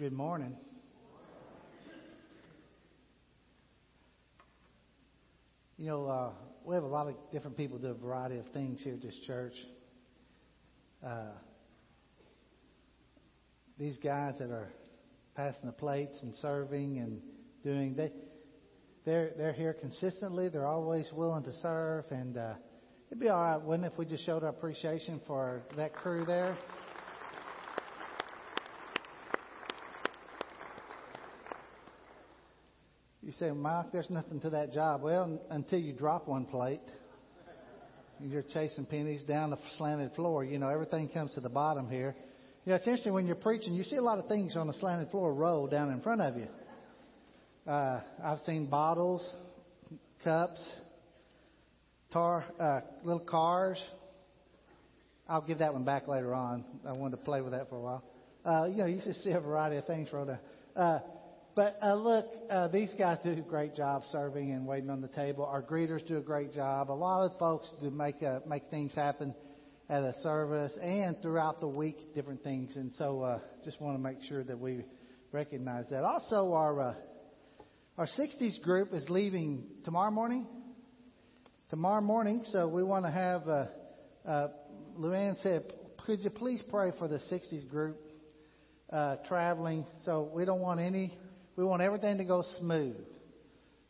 Good morning. You know, uh, we have a lot of different people do a variety of things here at this church. Uh, these guys that are passing the plates and serving and doing they they're they're here consistently. They're always willing to serve, and uh, it'd be all right, wouldn't it, if we just showed our appreciation for that crew there. You say, Mike, there's nothing to that job. Well, until you drop one plate, you're chasing pennies down the slanted floor. You know, everything comes to the bottom here. You know, it's interesting when you're preaching, you see a lot of things on the slanted floor roll down in front of you. Uh, I've seen bottles, cups, tar, uh, little cars. I'll give that one back later on. I wanted to play with that for a while. Uh, you know, you just see a variety of things roll down. Uh, but uh, look, uh, these guys do a great job serving and waiting on the table. Our greeters do a great job. A lot of folks do make make things happen at a service and throughout the week, different things. And so, uh, just want to make sure that we recognize that. Also, our uh, our 60s group is leaving tomorrow morning. Tomorrow morning, so we want to have. Uh, uh, Luann said, "Could you please pray for the 60s group uh, traveling? So we don't want any we want everything to go smooth.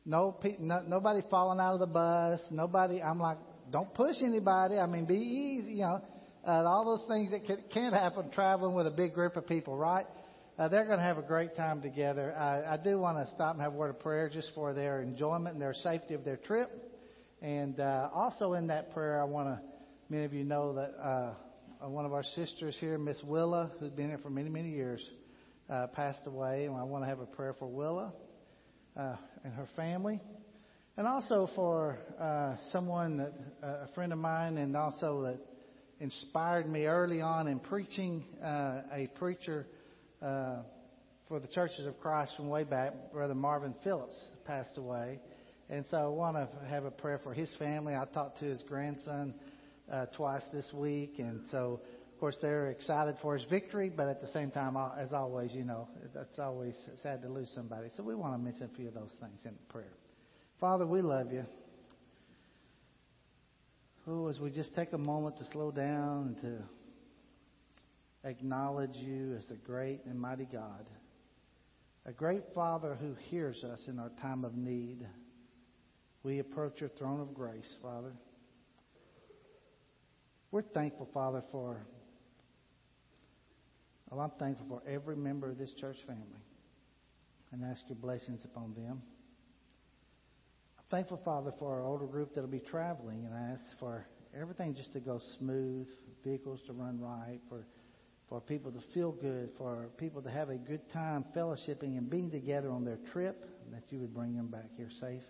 No, no, nobody falling out of the bus. Nobody. I'm like, don't push anybody. I mean, be easy. You know, uh, all those things that can, can't happen traveling with a big group of people, right? Uh, they're going to have a great time together. I, I do want to stop and have a word of prayer just for their enjoyment and their safety of their trip. And uh, also in that prayer, I want to. Many of you know that uh, one of our sisters here, Miss Willa, who's been here for many, many years uh, passed away, and I want to have a prayer for Willa uh, and her family, and also for uh, someone that uh, a friend of mine, and also that inspired me early on in preaching. Uh, a preacher uh, for the Churches of Christ from way back, Brother Marvin Phillips, passed away, and so I want to have a prayer for his family. I talked to his grandson uh, twice this week, and so course, they're excited for his victory, but at the same time, as always, you know, that's always sad to lose somebody. So we want to mention a few of those things in prayer. Father, we love you. Oh, as we just take a moment to slow down and to acknowledge you as the great and mighty God, a great Father who hears us in our time of need. We approach your throne of grace, Father. We're thankful, Father, for well, I'm thankful for every member of this church family and ask your blessings upon them. I'm thankful, Father, for our older group that'll be traveling, and I ask for everything just to go smooth, vehicles to run right, for for people to feel good, for people to have a good time fellowshipping and being together on their trip, that you would bring them back here safe.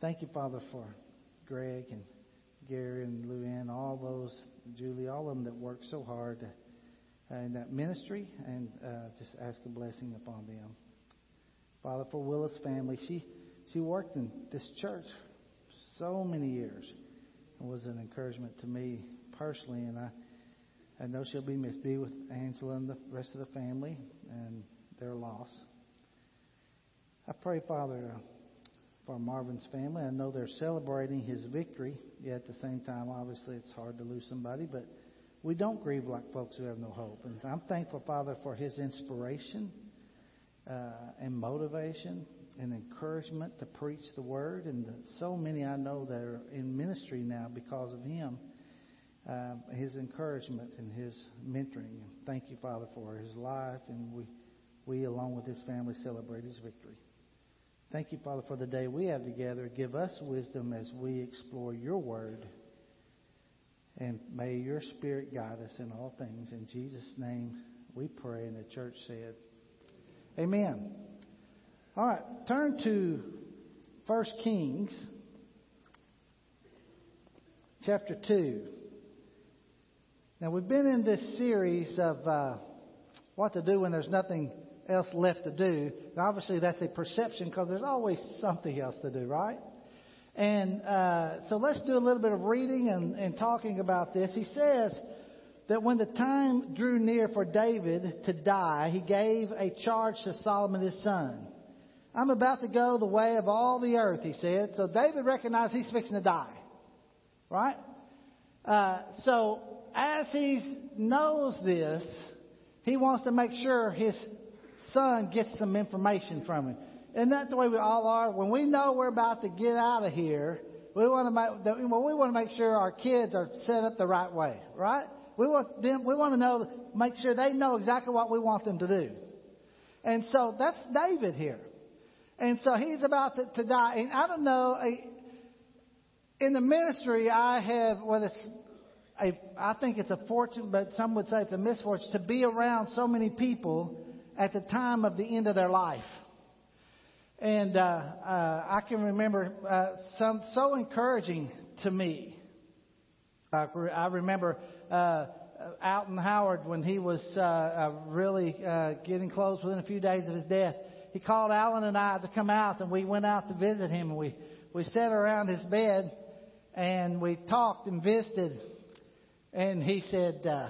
Thank you, Father, for Greg and Gary and Luann, all those, Julie, all of them that work so hard to in that ministry and uh, just ask a blessing upon them. Father, for Willa's family, she she worked in this church so many years and was an encouragement to me personally, and I I know she'll be missed. Be with Angela and the rest of the family and their loss. I pray, Father, uh, for Marvin's family. I know they're celebrating his victory. Yet at the same time, obviously, it's hard to lose somebody, but we don't grieve like folks who have no hope. And I'm thankful, Father, for his inspiration uh, and motivation and encouragement to preach the word. And so many I know that are in ministry now because of him, uh, his encouragement and his mentoring. And thank you, Father, for his life. And we, we, along with his family, celebrate his victory. Thank you, Father, for the day we have together. Give us wisdom as we explore your word. And may your spirit guide us in all things. In Jesus' name we pray. And the church said, Amen. All right, turn to 1 Kings chapter 2. Now, we've been in this series of uh, what to do when there's nothing else left to do. And obviously, that's a perception because there's always something else to do, right? And uh, so let's do a little bit of reading and, and talking about this. He says, that when the time drew near for David to die, he gave a charge to Solomon his son. I'm about to go the way of all the earth, he said. So David recognized he's fixing to die. Right? Uh, so as he knows this, he wants to make sure his son gets some information from him. And that's the way we all are. When we know we're about to get out of here, we want to make, well, we want to make sure our kids are set up the right way, right? We want them, we want to know, make sure they know exactly what we want them to do. And so that's David here. And so he's about to, to die. And I don't know, in the ministry, I have, well, it's a, I think it's a fortune, but some would say it's a misfortune to be around so many people at the time of the end of their life. And uh, uh, I can remember uh, some so encouraging to me. I, I remember uh, Alton Howard when he was uh, uh, really uh, getting close within a few days of his death. He called Alan and I to come out, and we went out to visit him. And we we sat around his bed, and we talked and visited. And he said, uh,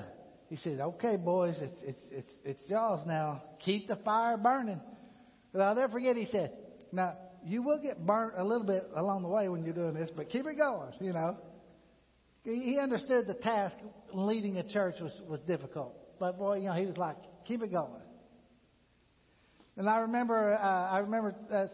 he said, "Okay, boys, it's it's it's it's y'all's now. Keep the fire burning." But I'll never forget. He said, "Now you will get burnt a little bit along the way when you're doing this, but keep it going." You know. He understood the task leading a church was was difficult, but boy, you know, he was like, "Keep it going." And I remember, uh, I remember uh,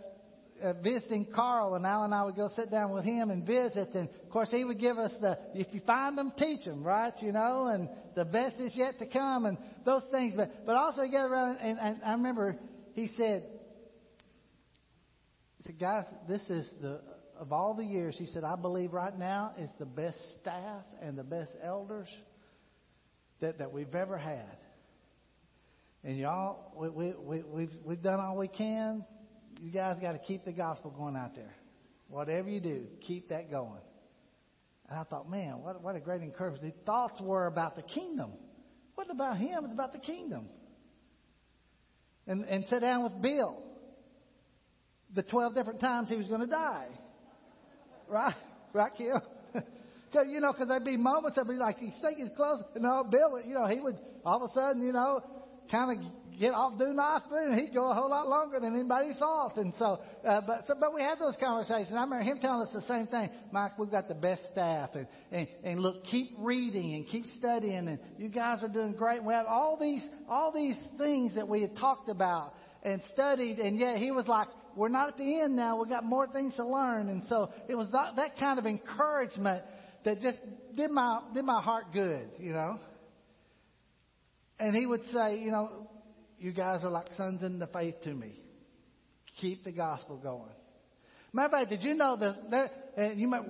uh, visiting Carl, and Al and I would go sit down with him and visit. And of course, he would give us the if you find them, teach them, right? You know, and the best is yet to come, and those things. But but also get around, and, and I remember he said, said, guys, this is the of all the years. He said, I believe right now is the best staff and the best elders that that we've ever had. And y'all, we, we, we, we've, we've done all we can. You guys got to keep the gospel going out there. Whatever you do, keep that going. And I thought, man, what, what a great encouragement. The thoughts were about the kingdom. It wasn't about him, it's about the kingdom. And, and sit down with Bill. The 12 different times he was going to die. Right? Right, Kim? Cause, you know, because there'd be moments I'd be like, he's thinking close. And no, Bill, you know, he would all of a sudden, you know, kind of get off do not do, and he'd go a whole lot longer than anybody thought. And so, uh, but so, but we had those conversations. I remember him telling us the same thing. Mike, we've got the best staff, and and, and look, keep reading and keep studying, and you guys are doing great. We have all these all these things that we had talked about and studied, and yet he was like, we're not at the end now. We've got more things to learn. And so it was that, that kind of encouragement that just did my, did my heart good, you know. And he would say, you know, you guys are like sons in the faith to me. Keep the gospel going. Matter of fact, did you know that there, and you might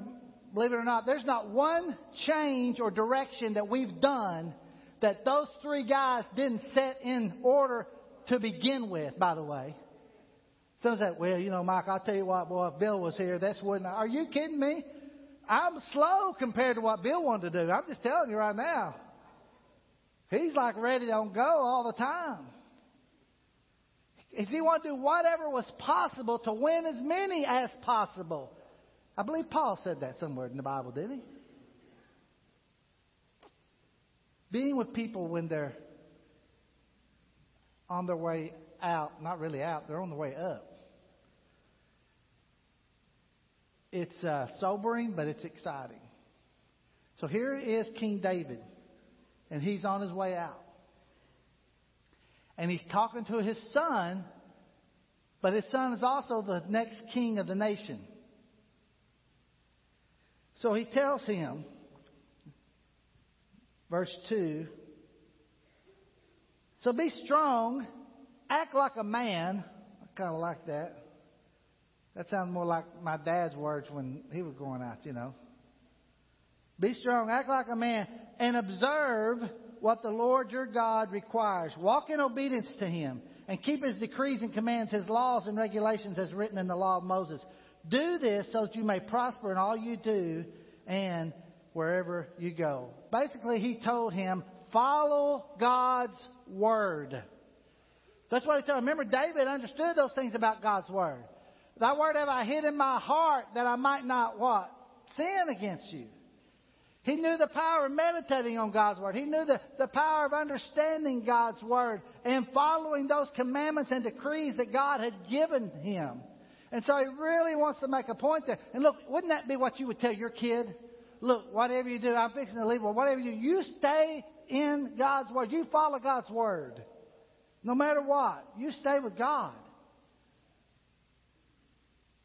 believe it or not, there's not one change or direction that we've done that those three guys didn't set in order to begin with, by the way. Some say, well, you know, Mike, I'll tell you what, boy, if Bill was here, that's wouldn't. Are you kidding me? I'm slow compared to what Bill wanted to do. I'm just telling you right now. He's like ready to go all the time. He wanted to do whatever was possible to win as many as possible. I believe Paul said that somewhere in the Bible, didn't he? Being with people when they're on their way out, not really out, they're on the way up. It's uh, sobering, but it's exciting. So here is King David and he's on his way out. And he's talking to his son, but his son is also the next king of the nation. So he tells him, verse 2 So be strong, act like a man. I kind of like that. That sounds more like my dad's words when he was going out, you know. Be strong, act like a man, and observe what the Lord your God requires. Walk in obedience to him and keep his decrees and commands, his laws and regulations as written in the law of Moses. Do this so that you may prosper in all you do and wherever you go. Basically, he told him, follow God's word. That's what he told him. Remember, David understood those things about God's word. That word have I hid in my heart that I might not what? Sin against you. He knew the power of meditating on God's Word. He knew the, the power of understanding God's Word and following those commandments and decrees that God had given him. And so he really wants to make a point there. And look, wouldn't that be what you would tell your kid? Look, whatever you do, I'm fixing to leave. Well, whatever you do, you stay in God's Word. You follow God's Word. No matter what, you stay with God.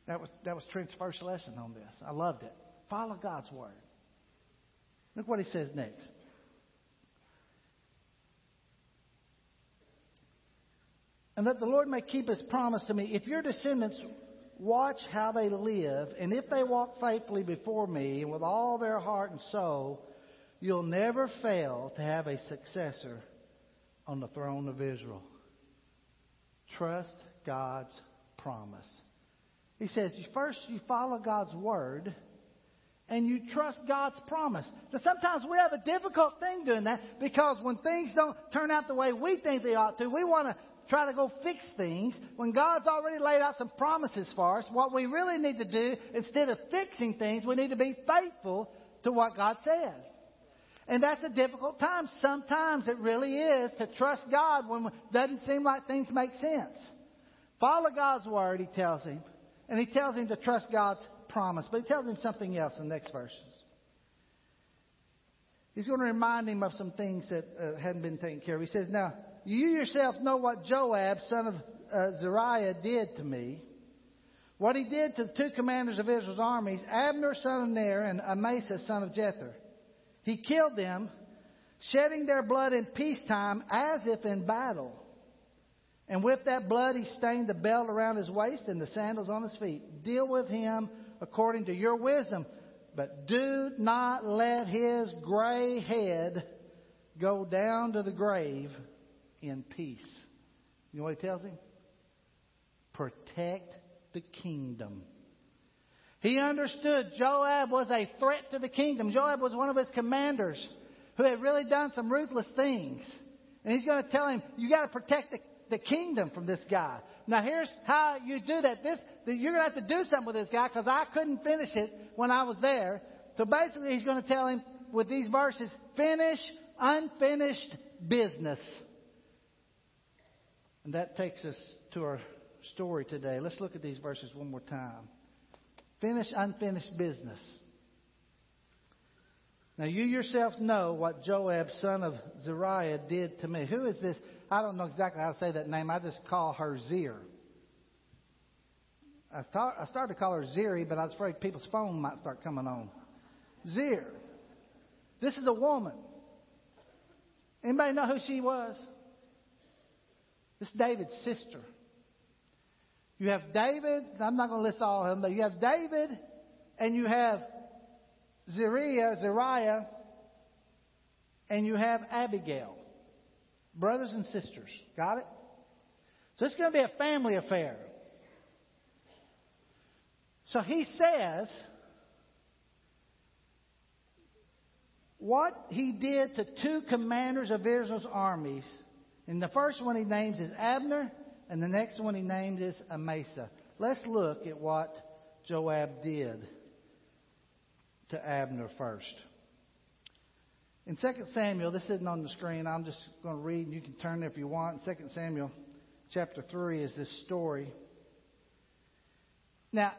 That was, that was Trent's first lesson on this. I loved it. Follow God's Word. Look what he says next. And that the Lord may keep his promise to me. If your descendants watch how they live, and if they walk faithfully before me with all their heart and soul, you'll never fail to have a successor on the throne of Israel. Trust God's promise. He says, first you follow God's word and you trust God's promise. Now, sometimes we have a difficult thing doing that because when things don't turn out the way we think they ought to, we want to try to go fix things when God's already laid out some promises for us. What we really need to do, instead of fixing things, we need to be faithful to what God says. And that's a difficult time. Sometimes it really is to trust God when it doesn't seem like things make sense. Follow God's word, he tells him. And he tells him to trust God's promise. But he tells him something else in the next verses. He's going to remind him of some things that uh, hadn't been taken care of. He says, Now, you yourself know what Joab, son of uh, Zeruiah, did to me. What he did to the two commanders of Israel's armies, Abner, son of Ner, and Amasa, son of Jether. He killed them, shedding their blood in peacetime as if in battle. And with that blood, he stained the belt around his waist and the sandals on his feet. Deal with him according to your wisdom. But do not let his gray head go down to the grave in peace. You know what he tells him? Protect the kingdom. He understood Joab was a threat to the kingdom. Joab was one of his commanders who had really done some ruthless things. And he's going to tell him, you got to protect the, the kingdom from this guy. Now here's how you do that. This, you're going to have to do something with this guy because I couldn't finish it when I was there. So basically, he's going to tell him with these verses, finish unfinished business. And that takes us to our story today. Let's look at these verses one more time. Finish unfinished business. Now, you yourself know what Joab, son of Zeruiah, did to me. Who is this? I don't know exactly how to say that name. I just call her Zir. I, thought, I started to call her Ziri, but I was afraid people's phone might start coming on. Zir. This is a woman. Anybody know who she was? This is David's sister. You have David, I'm not going to list all of them, but you have David and you have Zeriah, Zeriah, and you have Abigail. Brothers and sisters. Got it? So it's going to be a family affair. So he says, what he did to two commanders of Israel's armies. And the first one he names is Abner, and the next one he names is Amasa. Let's look at what Joab did to Abner first. In 2 Samuel, this isn't on the screen. I'm just going to read, and you can turn if you want. 2 Samuel chapter 3 is this story. Now,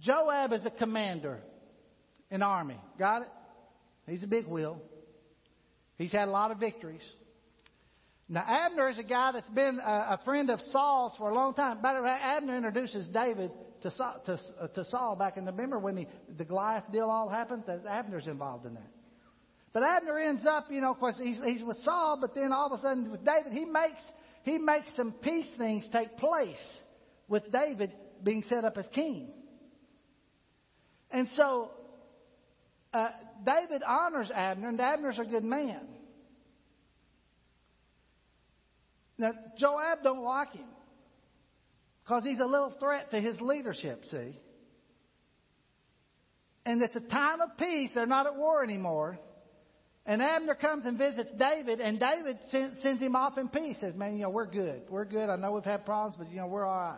Joab is a commander in army. Got it? He's a big wheel. He's had a lot of victories. Now, Abner is a guy that's been a, a friend of Saul's for a long time. By the way, Abner introduces David to Saul, to, to Saul back in the remember when the, the Goliath deal all happened. Abner's involved in that. But Abner ends up, you know, of course, he's, he's with Saul, but then all of a sudden with David, he makes he makes some peace things take place with David being set up as king. And so uh, David honors Abner, and Abner's a good man. Now Joab don't like him because he's a little threat to his leadership. See, and it's a time of peace; they're not at war anymore. And Abner comes and visits David, and David sends him off in peace. Says, "Man, you know we're good. We're good. I know we've had problems, but you know we're all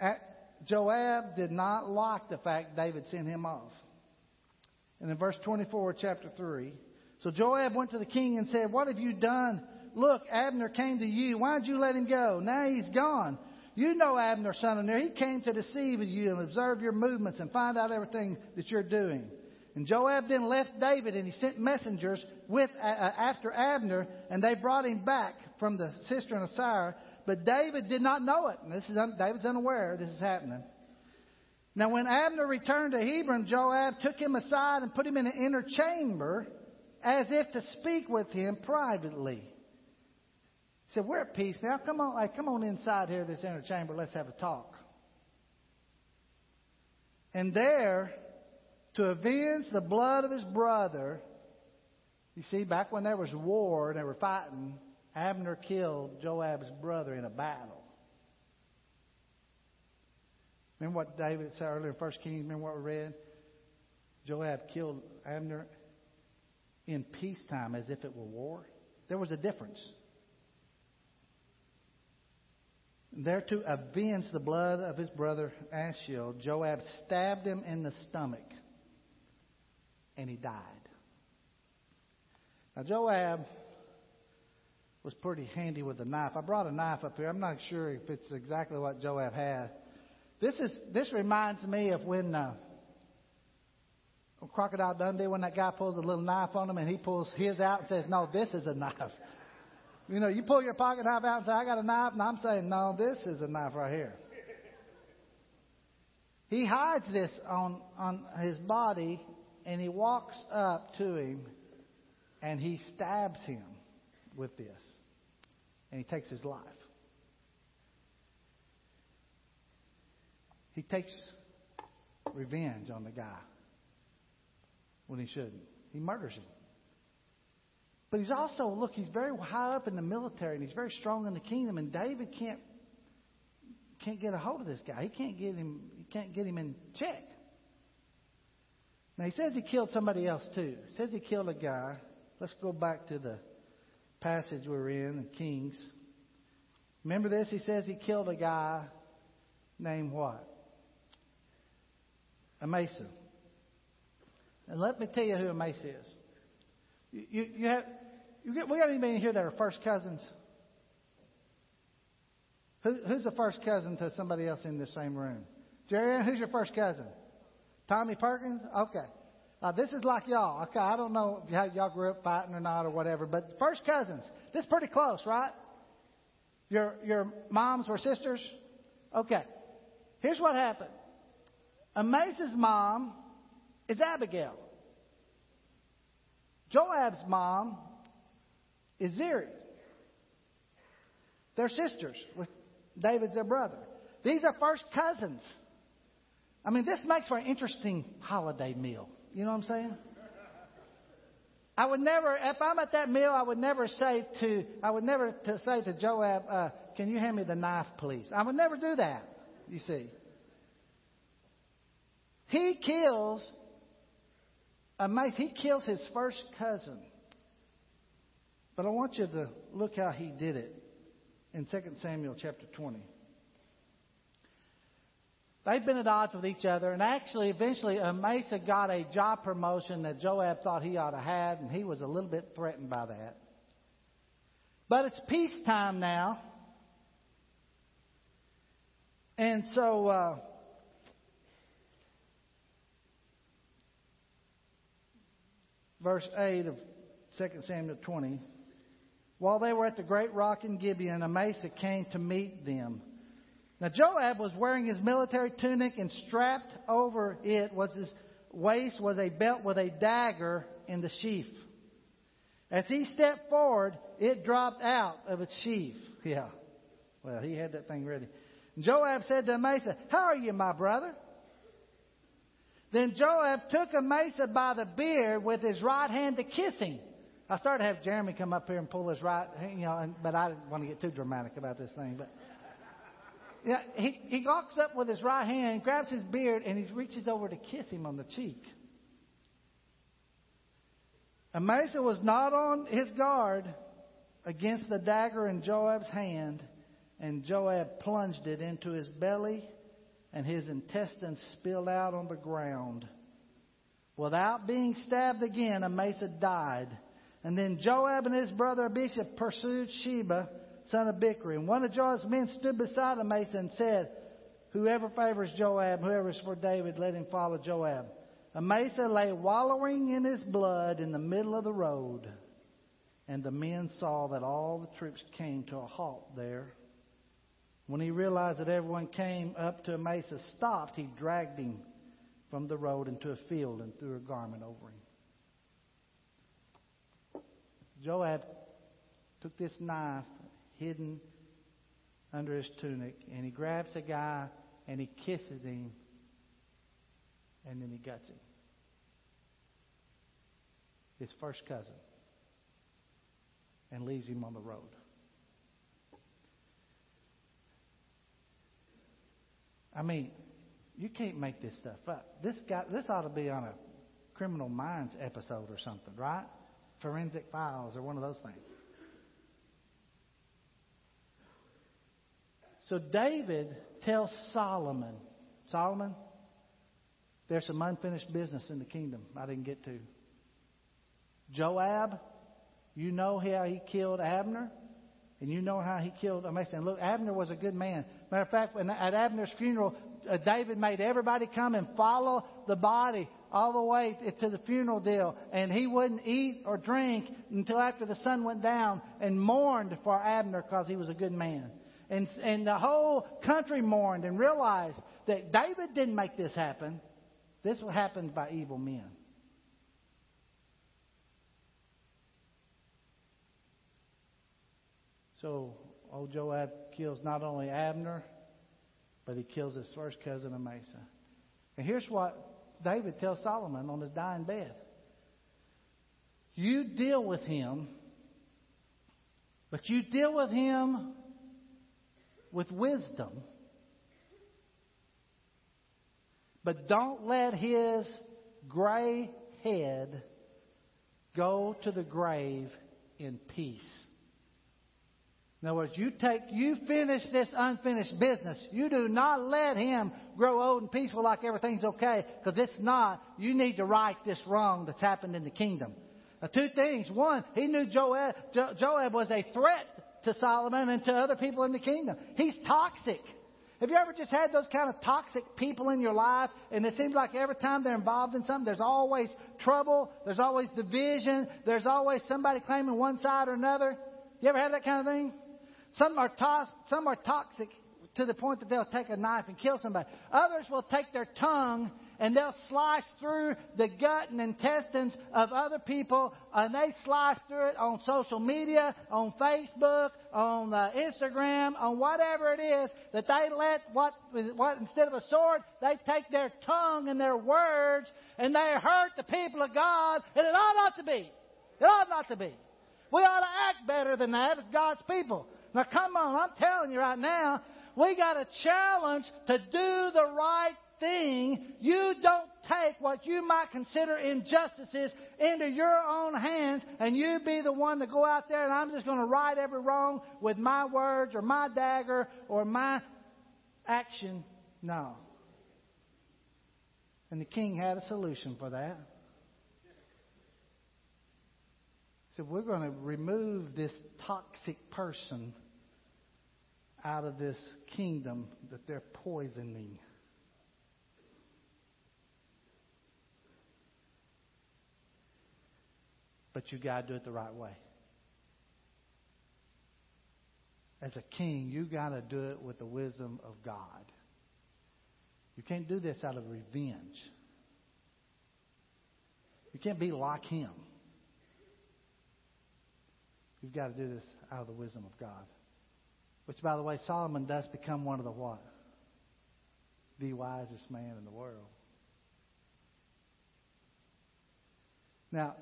right." Joab did not like the fact David sent him off. And in verse 24, chapter 3. So Joab went to the king and said, What have you done? Look, Abner came to you. Why did you let him go? Now he's gone. You know Abner, son of Ner. He came to deceive you and observe your movements and find out everything that you're doing. And Joab then left David and he sent messengers with uh, after Abner and they brought him back from the cistern of Sire. But David did not know it. And this is David's unaware this is happening. Now, when Abner returned to Hebron, Joab took him aside and put him in an inner chamber as if to speak with him privately. He said, We're at peace now. Come on, hey, come on inside here, this inner chamber. Let's have a talk. And there, to avenge the blood of his brother, you see, back when there was war and they were fighting, Abner killed Joab's brother in a battle. Remember what David said earlier in 1 Kings? Remember what we read? Joab killed Abner in peacetime as if it were war. There was a difference. There to avenge the blood of his brother Asahel, Joab stabbed him in the stomach and he died. Now, Joab was pretty handy with a knife. I brought a knife up here. I'm not sure if it's exactly what Joab had. This is this reminds me of when uh, Crocodile Dundee when that guy pulls a little knife on him and he pulls his out and says, "No, this is a knife." You know, you pull your pocket knife out and say, "I got a knife," and I'm saying, "No, this is a knife right here." He hides this on on his body and he walks up to him and he stabs him with this. And he takes his life. He takes revenge on the guy when he shouldn't. He murders him. But he's also, look, he's very high up in the military and he's very strong in the kingdom, and David can't can't get a hold of this guy. He can't get him he can't get him in check. Now he says he killed somebody else too. He says he killed a guy. Let's go back to the passage we're in, in Kings. Remember this? He says he killed a guy named what? Amasa. And let me tell you who Amasa is. You, you, you have, you get, we got anybody here that are first cousins? Who, who's the first cousin to somebody else in the same room? Jerry, who's your first cousin? Tommy Perkins? Okay. Uh, this is like y'all. Okay, I don't know how y'all grew up fighting or not or whatever, but first cousins. This is pretty close, right? Your your moms were sisters? Okay. Here's what happened. Amasa's mom is Abigail. Joab's mom is Zeri. They're sisters with David's their brother. These are first cousins. I mean, this makes for an interesting holiday meal. You know what I'm saying? I would never, if I'm at that meal, I would never say to, I would never to say to Joab, uh, "Can you hand me the knife, please?" I would never do that. You see, he kills Amasa. He kills his first cousin. But I want you to look how he did it in 2 Samuel chapter 20. They've been at odds with each other, and actually, eventually, Amasa got a job promotion that Joab thought he ought to have, and he was a little bit threatened by that. But it's peacetime now. And so, uh, verse 8 of 2 Samuel 20. While they were at the great rock in Gibeon, Amasa came to meet them. Now Joab was wearing his military tunic, and strapped over it was his waist was a belt with a dagger in the sheath. As he stepped forward, it dropped out of its sheath. Yeah. Well, he had that thing ready. Joab said to Amasa, How are you, my brother? Then Joab took Amasa by the beard with his right hand to kiss him. I started to have Jeremy come up here and pull his right, you know, but I didn't want to get too dramatic about this thing. But yeah, he, he walks up with his right hand, grabs his beard, and he reaches over to kiss him on the cheek. Amasa was not on his guard against the dagger in Joab's hand, and Joab plunged it into his belly, and his intestines spilled out on the ground. Without being stabbed again, Amasa died. And then Joab and his brother Abishai pursued Sheba, son of Bichri. And one of Joab's men stood beside Amasa and said, Whoever favors Joab, whoever is for David, let him follow Joab. Amasa lay wallowing in his blood in the middle of the road. And the men saw that all the troops came to a halt there. When he realized that everyone came up to Amasa stopped, he dragged him from the road into a field and threw a garment over him. Joab took this knife hidden under his tunic and he grabs a guy and he kisses him and then he guts him. His first cousin. And leaves him on the road. I mean, you can't make this stuff up. This guy, this ought to be on a Criminal Minds episode or something, right? Forensic Files or one of those things. So David tells Solomon, Solomon, there's some unfinished business in the kingdom I didn't get to. Joab, you know how he killed Abner, and you know how he killed Amasa. And look, Abner was a good man. Matter of fact, when, at Abner's funeral, uh, David made everybody come and follow the body all the way to the funeral deal. And he wouldn't eat or drink until after the sun went down and mourned for Abner because he was a good man. And, and the whole country mourned and realized that David didn't make this happen. This happened by evil men. So old Joab kills not only Abner, but he kills his first cousin Amasa. And here's what David tells Solomon on his dying bed. You deal with him, but you deal with him with wisdom But don't let his gray head go to the grave in peace. In other words, you take, you finish this unfinished business. You do not let him grow old and peaceful like everything's okay, because it's not. You need to right this wrong that's happened in the kingdom. Now, two things. One, he knew Joab, Joab was a threat to Solomon and to other people in the kingdom. He's toxic. Have you ever just had those kind of toxic people in your life and it seems like every time they're involved in something, there's always trouble, there's always division, there's always somebody claiming one side or another? You ever have that kind of thing? Some are, to- some are toxic to the point that they'll take a knife and kill somebody. Others will take their tongue and they'll slice through the gut and intestines of other people, and they slice through it on social media, on Facebook, on uh, Instagram, on whatever it is that they let what, what instead of a sword, they take their tongue and their words and they hurt the people of God, and it ought not to be. It ought not to be. We ought to act better than that as God's people. Now, come on, I'm telling you right now, we got a challenge to do the right thing, you don't take what you might consider injustices into your own hands and you be the one to go out there and I'm just going to right every wrong with my words or my dagger or my action. No. And the king had a solution for that. He said, We're going to remove this toxic person out of this kingdom that they're poisoning. But you got to do it the right way. As a king, you got to do it with the wisdom of God. You can't do this out of revenge. You can't be like him. You've got to do this out of the wisdom of God. Which, by the way, Solomon does become one of the what? The wisest man in the world. Now,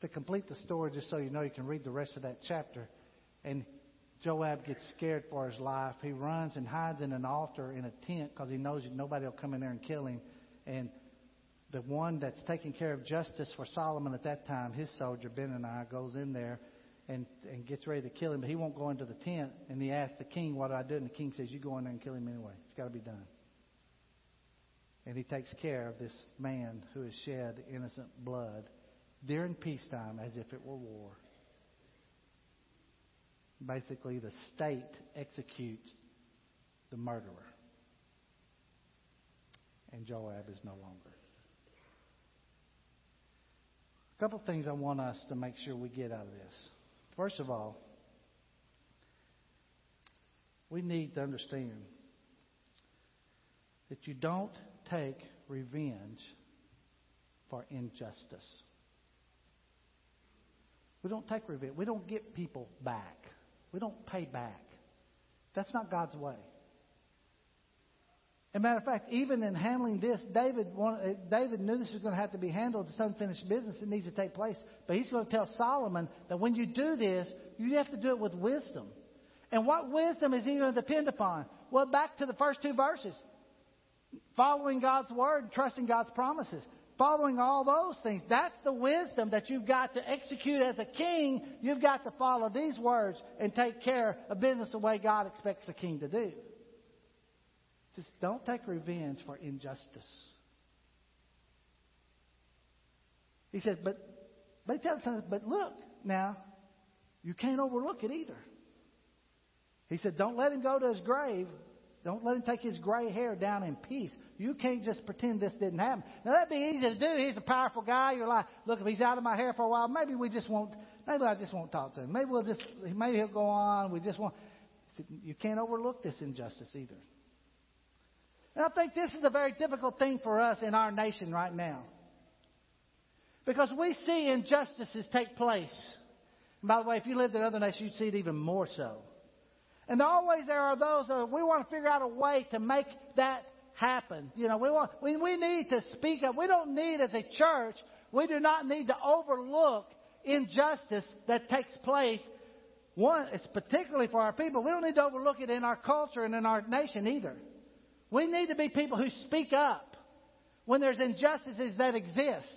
to complete the story, just so you know, you can read the rest of that chapter. And Joab gets scared for his life. He runs and hides in an altar in a tent because he knows nobody will come in there and kill him. And the one that's taking care of justice for Solomon at that time, his soldier Benaiah, goes in there and, and gets ready to kill him, but he won't go into the tent. And he asks the king, What do I do? And the king says, You go in there and kill him anyway. It's got to be done. And he takes care of this man who has shed innocent blood during peacetime as if it were war. Basically, the state executes the murderer. And Joab is no longer. A couple things I want us to make sure we get out of this. First of all, we need to understand that you don't take revenge for injustice. We don't take revenge. We don't get people back. We don't pay back. That's not God's way. As a matter of fact, even in handling this, David, uh, David knew this was going to have to be handled. It's unfinished business. It needs to take place. But he's going to tell Solomon that when you do this, you have to do it with wisdom. And what wisdom is he going to depend upon? Well, back to the first two verses. Following God's word, trusting God's promises. Following all those things. That's the wisdom that you've got to execute as a king. You've got to follow these words and take care of business the way God expects a king to do. Just don't take revenge for injustice. He said, but, but he tells us, but look, now, you can't overlook it either. He said, Don't let him go to his grave. Don't let him take his gray hair down in peace. You can't just pretend this didn't happen. Now that'd be easy to do. He's a powerful guy. You're like, look, if he's out of my hair for a while, maybe we just won't. Maybe I just won't talk to him. Maybe we'll just. Maybe he'll go on. We just won't. You can't overlook this injustice either. And I think this is a very difficult thing for us in our nation right now. Because we see injustices take place. And by the way, if you lived in other nations, you'd see it even more so. And always there are those that we want to figure out a way to make that happen. You know, we want we, we need to speak up. We don't need as a church, we do not need to overlook injustice that takes place. One, it's particularly for our people. We don't need to overlook it in our culture and in our nation either. We need to be people who speak up when there's injustices that exist.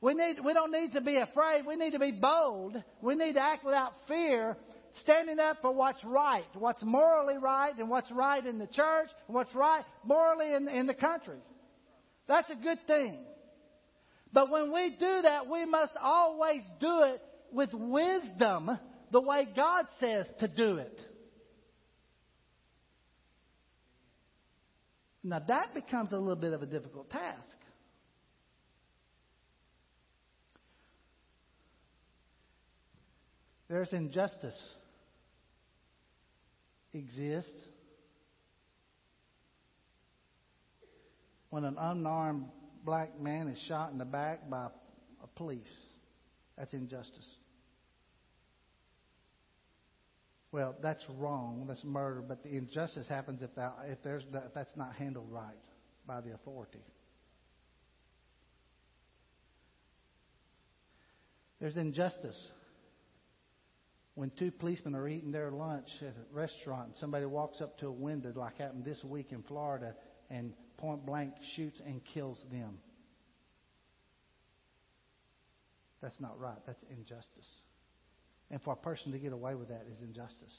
We, need, we don't need to be afraid. We need to be bold. We need to act without fear standing up for what's right, what's morally right, and what's right in the church, and what's right morally in, in the country. That's a good thing. But when we do that, we must always do it with wisdom, the way God says to do it. Now that becomes a little bit of a difficult task. There's injustice exist when an unarmed black man is shot in the back by a police. That's injustice. Well, that's wrong. That's murder. But the injustice happens if, that, if, there's, if that's not handled right by the authority. There's injustice when two policemen are eating their lunch at a restaurant and somebody walks up to a window, like happened this week in Florida, and point blank shoots and kills them. That's not right. That's injustice. And for a person to get away with that is injustice.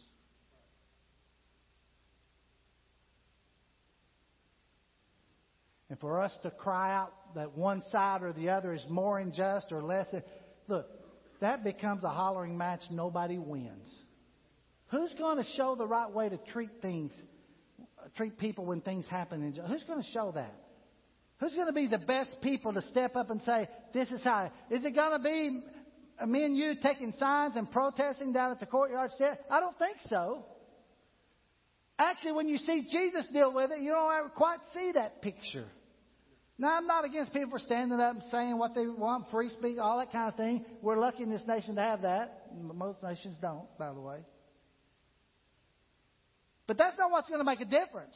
And for us to cry out that one side or the other is more unjust or less, look, that becomes a hollering match. Nobody wins. Who's going to show the right way to treat things, treat people when things happen? Who's going to show that? Who's going to be the best people to step up and say, this is how? Is it going to be me and you taking signs and protesting down at the courtyard stairs? I don't think so. Actually, when you see Jesus deal with it, you don't ever quite see that picture. Now, I'm not against people for standing up and saying what they want, free speech, all that kind of thing. We're lucky in this nation to have that. Most nations don't, by the way. But that's not what's going to make a difference.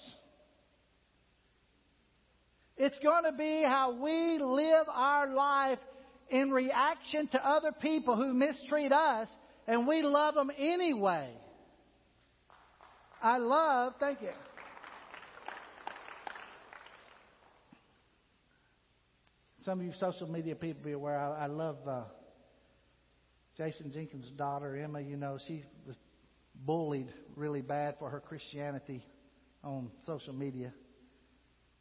It's going to be how we live our life in reaction to other people who mistreat us, and we love them anyway. I love, thank you. Some of you social media people be aware. I, I love uh, Jason Jenkins' daughter Emma. You know she was bullied really bad for her Christianity on social media.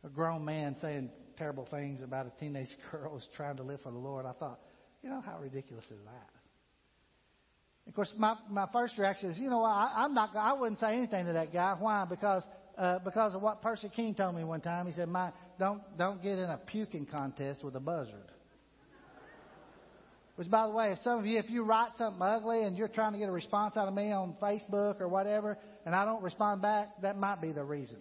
a grown man saying terrible things about a teenage girl who's trying to live for the Lord, I thought, you know, how ridiculous is that? Of course, my my first reaction is, you know, I, I'm not. I wouldn't say anything to that guy. Why? Because uh, because of what Percy King told me one time. He said, "My don't don't get in a puking contest with a buzzard." Which, by the way, if some of you, if you write something ugly and you're trying to get a response out of me on Facebook or whatever, and I don't respond back, that might be the reason.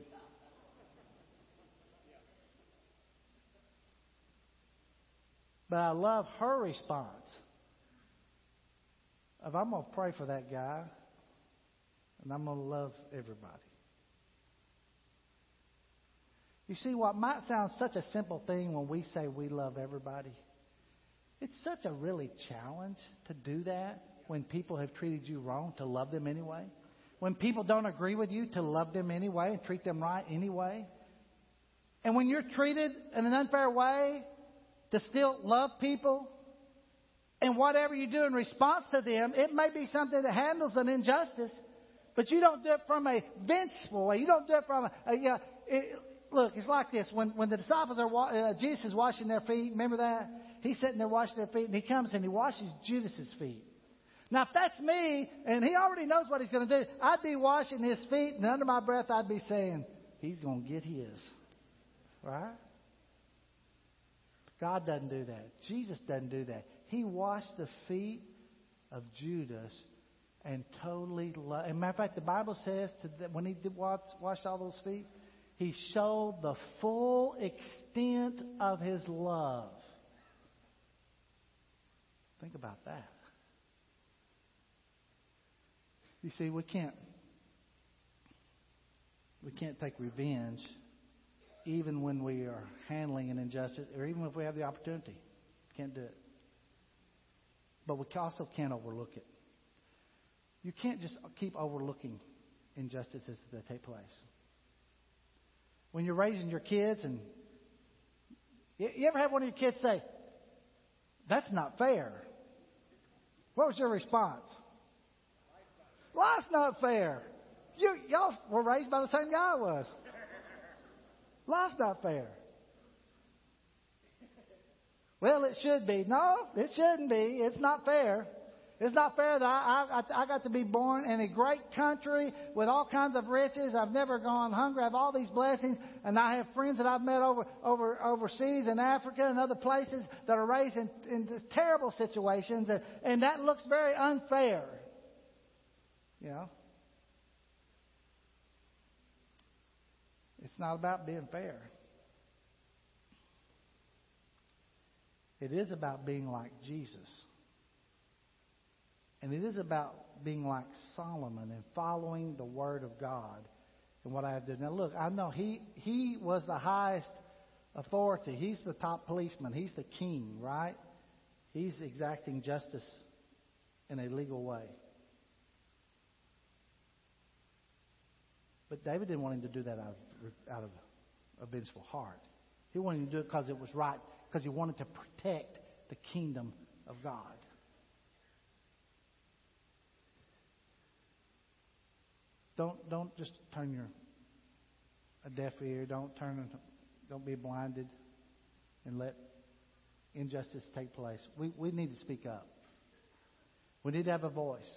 But I love her response of I'm going to pray for that guy and I'm going to love everybody. You see, what might sound such a simple thing when we say we love everybody, it's such a really challenge to do that when people have treated you wrong, to love them anyway. When people don't agree with you, to love them anyway and treat them right anyway. And when you're treated in an unfair way, to still love people. And whatever you do in response to them, it may be something that handles an injustice, but you don't do it from a vengeful way. You don't do it from a, a you know, it, look, it's like this. When, when the disciples are, uh, Jesus is washing their feet, remember that? He's sitting there washing their feet, and he comes and he washes Judas's feet. Now, if that's me, and he already knows what he's going to do, I'd be washing his feet, and under my breath, I'd be saying, he's going to get his. Right? God doesn't do that. Jesus doesn't do that. He washed the feet of Judas and totally loved. As a matter of fact, the Bible says that when he did wash, washed all those feet, he showed the full extent of his love. Think about that. You see, we can't we can't take revenge even when we are handling an injustice, or even if we have the opportunity. Can't do it. But we also can't overlook it. You can't just keep overlooking injustices that take place. When you're raising your kids, and you ever have one of your kids say, That's not fair? What was your response? Life's not fair. You, y'all were raised by the same guy I was. Life's not fair. Well, it should be. No, it shouldn't be. It's not fair. It's not fair that I, I, I got to be born in a great country with all kinds of riches. I've never gone hungry. I have all these blessings, and I have friends that I've met over, over overseas in Africa and other places that are raised in, in terrible situations, and, and that looks very unfair. You know, It's not about being fair. It is about being like Jesus. And it is about being like Solomon and following the Word of God and what I have done. Now, look, I know he, he was the highest authority. He's the top policeman. He's the king, right? He's exacting justice in a legal way. But David didn't want him to do that out of, out of a vengeful heart. He wanted him to do it because it was right, because he wanted to protect the kingdom of God. Don't don't just turn your a deaf ear. Don't turn. Don't be blinded, and let injustice take place. We we need to speak up. We need to have a voice.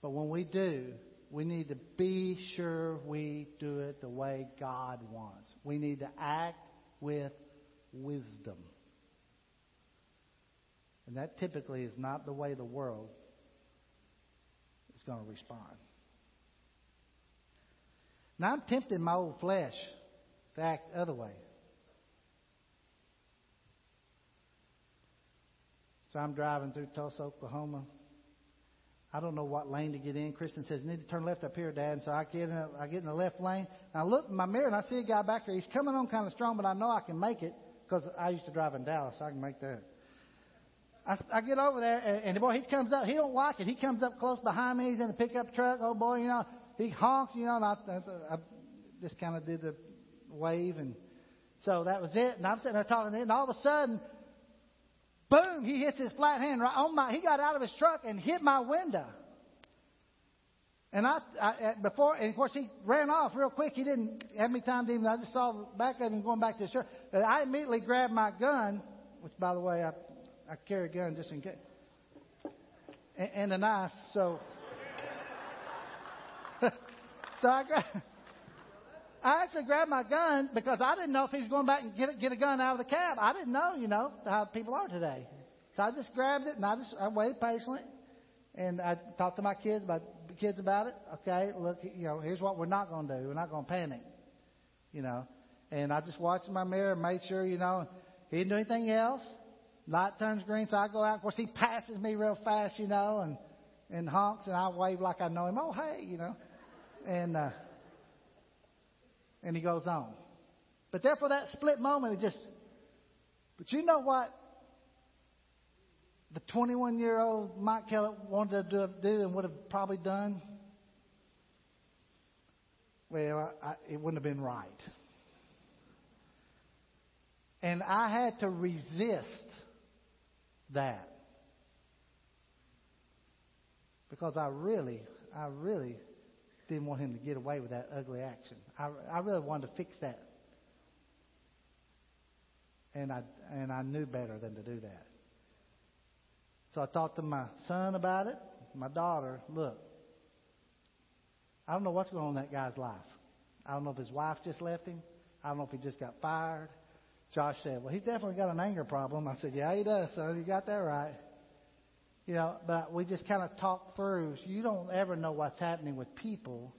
But when we do, we need to be sure we do it the way God wants. We need to act with wisdom. And that typically is not the way the world is going to respond. Now, I'm tempting my old flesh to act other way. So I'm driving through Tulsa, Oklahoma. I don't know what lane to get in. Kristen says, you need to turn left up here, Dad. And so I get in, a, I get in the left lane. And I look in my mirror and I see a guy back there. He's coming on kind of strong, but I know I can make it because I used to drive in Dallas. So I can make that. I, I get over there and, and boy, he comes up. He don't like it. He comes up close behind me. He's in a pickup truck. Oh boy, you know, he honks, you know, and I, I, I just kind of did the wave and so that was it. And I'm sitting there talking, and all of a sudden, Boom, he hits his flat hand right on my, he got out of his truck and hit my window. And I, I before, and of course he ran off real quick. He didn't have me time to even. I just saw the back of him going back to the truck. But I immediately grabbed my gun, which by the way I, I carry a gun just in case, and, and a knife. So, so I grabbed. I actually grabbed my gun because I didn't know if he was going back and get a, get a gun out of the cab. I didn't know, you know, how people are today. So I just grabbed it and I just I waited patiently, and I talked to my kids about kids about it. Okay, look, you know, here's what we're not going to do. We're not going to panic, you know. And I just watched my mirror and made sure, you know, he didn't do anything else. Light turns green, so I go out. Of course, he passes me real fast, you know, and and honks, and I wave like I know him. Oh, hey, you know, and uh, and he goes on. But therefore, that split moment, it just. But you know what? the 21 year old Mike Kellett wanted to do and would have probably done? Well, I, it wouldn't have been right. And I had to resist that. Because I really, I really didn't want him to get away with that ugly action. I, I really wanted to fix that. And I, and I knew better than to do that. So I talked to my son about it, my daughter. Look, I don't know what's going on in that guy's life. I don't know if his wife just left him. I don't know if he just got fired. Josh said, Well, he's definitely got an anger problem. I said, Yeah, he does, So You got that right. You know, but we just kind of talked through. You don't ever know what's happening with people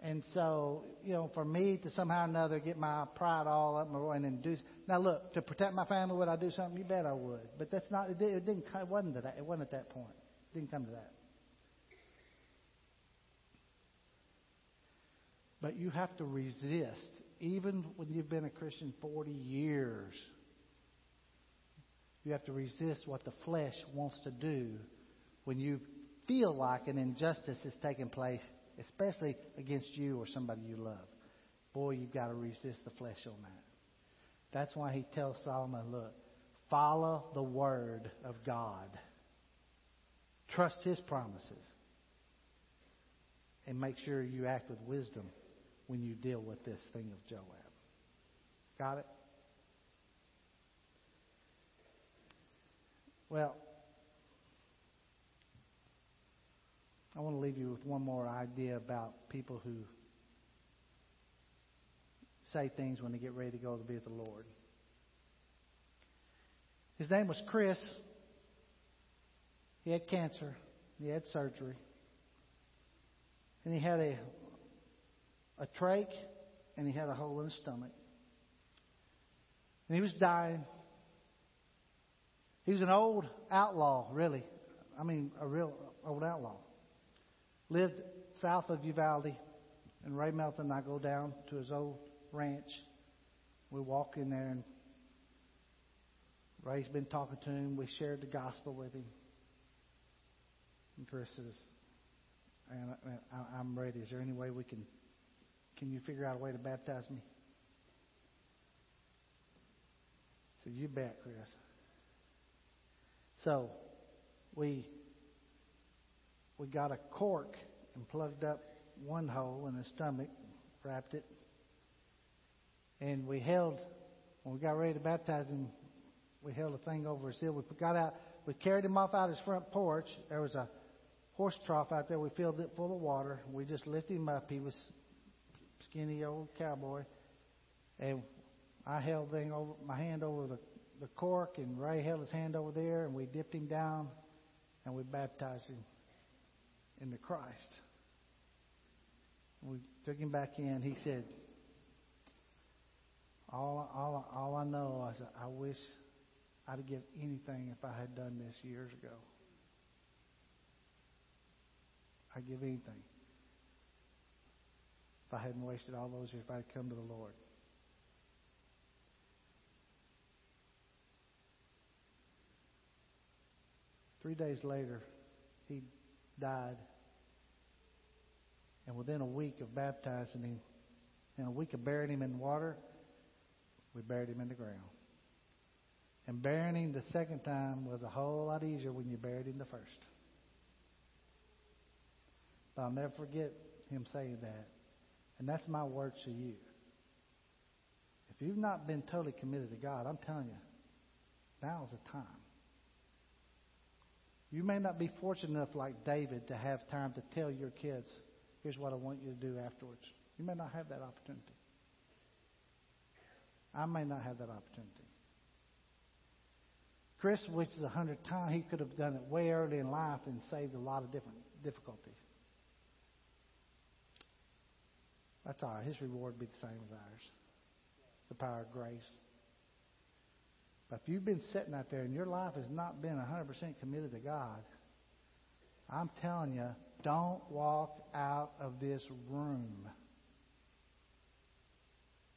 and so, you know, for me to somehow or another get my pride all up and then do. Now, look, to protect my family, would I do something? You bet I would. But that's not. It didn't. It wasn't to that. It wasn't at that point. It didn't come to that. But you have to resist, even when you've been a Christian 40 years. You have to resist what the flesh wants to do when you feel like an injustice is taking place especially against you or somebody you love. Boy, you've got to resist the flesh on that. That's why he tells Solomon, look, follow the word of God. Trust his promises. And make sure you act with wisdom when you deal with this thing of Joab. Got it? Well, I want to leave you with one more idea about people who say things when they get ready to go to be with the Lord. His name was Chris. He had cancer. He had surgery. And he had a a trach and he had a hole in his stomach. And he was dying. He was an old outlaw, really. I mean, a real old outlaw lived south of Uvalde. And Ray Melton and I go down to his old ranch. We walk in there, and Ray's been talking to him. We shared the gospel with him. And Chris says, and I'm ready. Is there any way we can, can you figure out a way to baptize me? I said, you bet, Chris. So we we got a cork and plugged up one hole in his stomach, wrapped it, and we held, when we got ready to baptize him, we held a thing over his head. We got out, we carried him off out his front porch. There was a horse trough out there. We filled it full of water. We just lifted him up. He was skinny old cowboy, and I held thing over my hand over the the cork, and Ray held his hand over there, and we dipped him down, and we baptized him into Christ. We took him back in. He said, all, all, all I know is I wish I'd give anything if I had done this years ago. I'd give anything. If I hadn't wasted all those years, if I'd come to the Lord. Three days later, he died. And within a week of baptizing him, and a week of burying him in water, we buried him in the ground. And burying him the second time was a whole lot easier when you buried him the first. But I'll never forget him saying that. And that's my word to you. If you've not been totally committed to God, I'm telling you, now's the time. You may not be fortunate enough, like David, to have time to tell your kids, here's what I want you to do afterwards. You may not have that opportunity. I may not have that opportunity. Chris wishes a hundred times he could have done it way early in life and saved a lot of different difficulties. That's all right. His reward would be the same as ours. The power of grace. But if you've been sitting out there and your life has not been 100% committed to God, I'm telling you, don't walk out of this room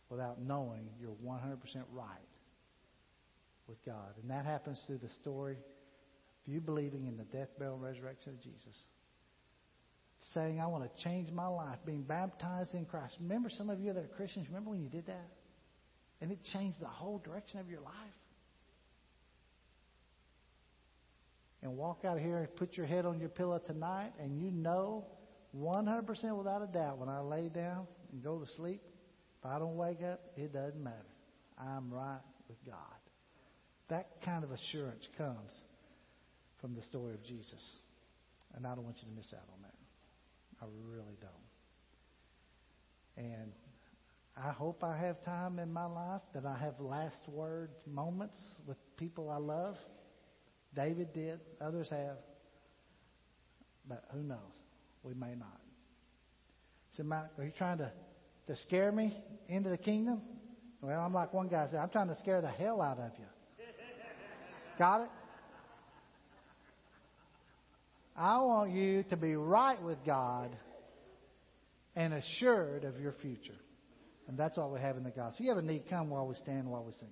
without knowing you're 100% right with God. And that happens through the story of you believing in the death, burial, and resurrection of Jesus. Saying, I want to change my life, being baptized in Christ. Remember, some of you that are Christians, remember when you did that? And it changed the whole direction of your life. And walk out here and put your head on your pillow tonight, and you know 100% without a doubt when I lay down and go to sleep, if I don't wake up, it doesn't matter. I'm right with God. That kind of assurance comes from the story of Jesus. And I don't want you to miss out on that. I really don't. And I hope I have time in my life that I have last word moments with people I love. David did, others have. But who knows? We may not. So, Mike, are you trying to, to scare me into the kingdom? Well, I'm like one guy said, I'm trying to scare the hell out of you. Got it? I want you to be right with God and assured of your future. And that's what we have in the gospel. If you have a need, come while we stand, while we sing.